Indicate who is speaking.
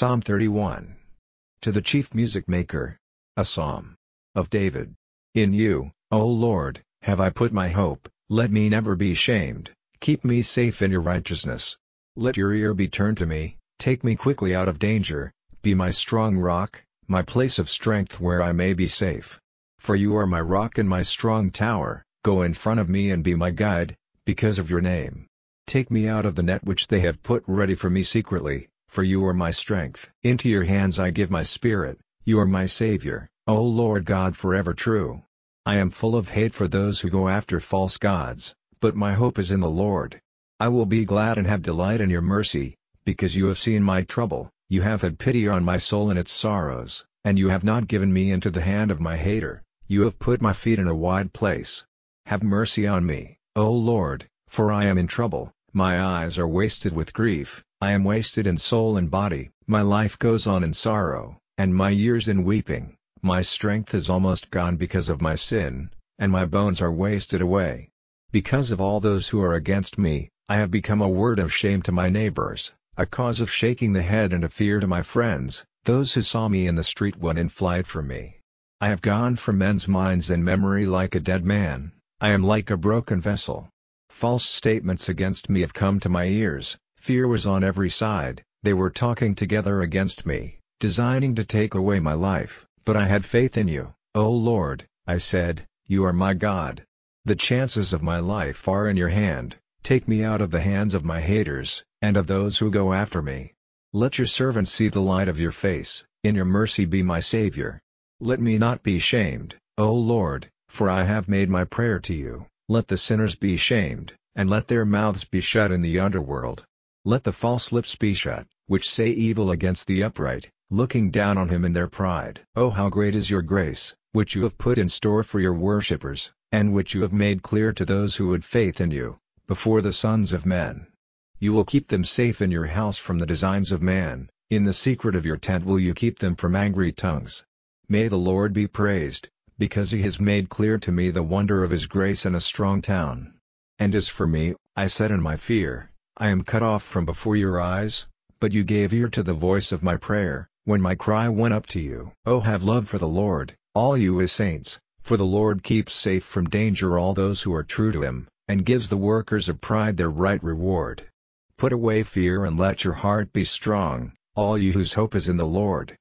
Speaker 1: Psalm 31. To the chief music maker. A psalm. Of David. In you, O Lord, have I put my hope, let me never be shamed, keep me safe in your righteousness. Let your ear be turned to me, take me quickly out of danger, be my strong rock, my place of strength where I may be safe. For you are my rock and my strong tower, go in front of me and be my guide, because of your name. Take me out of the net which they have put ready for me secretly, for you are my strength. Into your hands I give my spirit, you are my Savior, O Lord God forever true. I am full of hate for those who go after false gods, but my hope is in the Lord. I will be glad and have delight in your mercy, because you have seen my trouble, you have had pity on my soul and its sorrows, and you have not given me into the hand of my hater, you have put my feet in a wide place. Have mercy on me, O Lord, for I am in trouble, my eyes are wasted with grief, I am wasted in soul and body, my life goes on in sorrow, and my years in weeping, my strength is almost gone because of my sin, and my bones are wasted away. Because of all those who are against me, I have become a word of shame to my neighbors, a cause of shaking the head and a fear to my friends, those who saw me in the street went in flight from me. I have gone from men's minds and memory like a dead man, I am like a broken vessel. False statements against me have come to my ears, fear was on every side, they were talking together against me, designing to take away my life, but I had faith in you, O Lord, I said, you are my God. The chances of my life are in your hand, take me out of the hands of my haters, and of those who go after me. Let your servant see the light of your face, in your mercy be my Savior. Let me not be shamed, O Lord, for I have made my prayer to you. Let the sinners be shamed, and let their mouths be shut in the underworld. Let the false lips be shut, which say evil against the upright, looking down on him in their pride. Oh how great is your grace, which you have put in store for your worshippers, and which you have made clear to those who had faith in you, before the sons of men. You will keep them safe in your house from the designs of man, in the secret of your tent will you keep them from angry tongues. May the Lord be praised, because he has made clear to me the wonder of his grace in a strong town. And as for me, I said in my fear, I am cut off from before your eyes, but you gave ear to the voice of my prayer, when my cry went up to you. Oh have love for the Lord, all you his saints, for the Lord keeps safe from danger all those who are true to him, and gives the workers of pride their right reward. Put away fear and let your heart be strong, all you whose hope is in the Lord.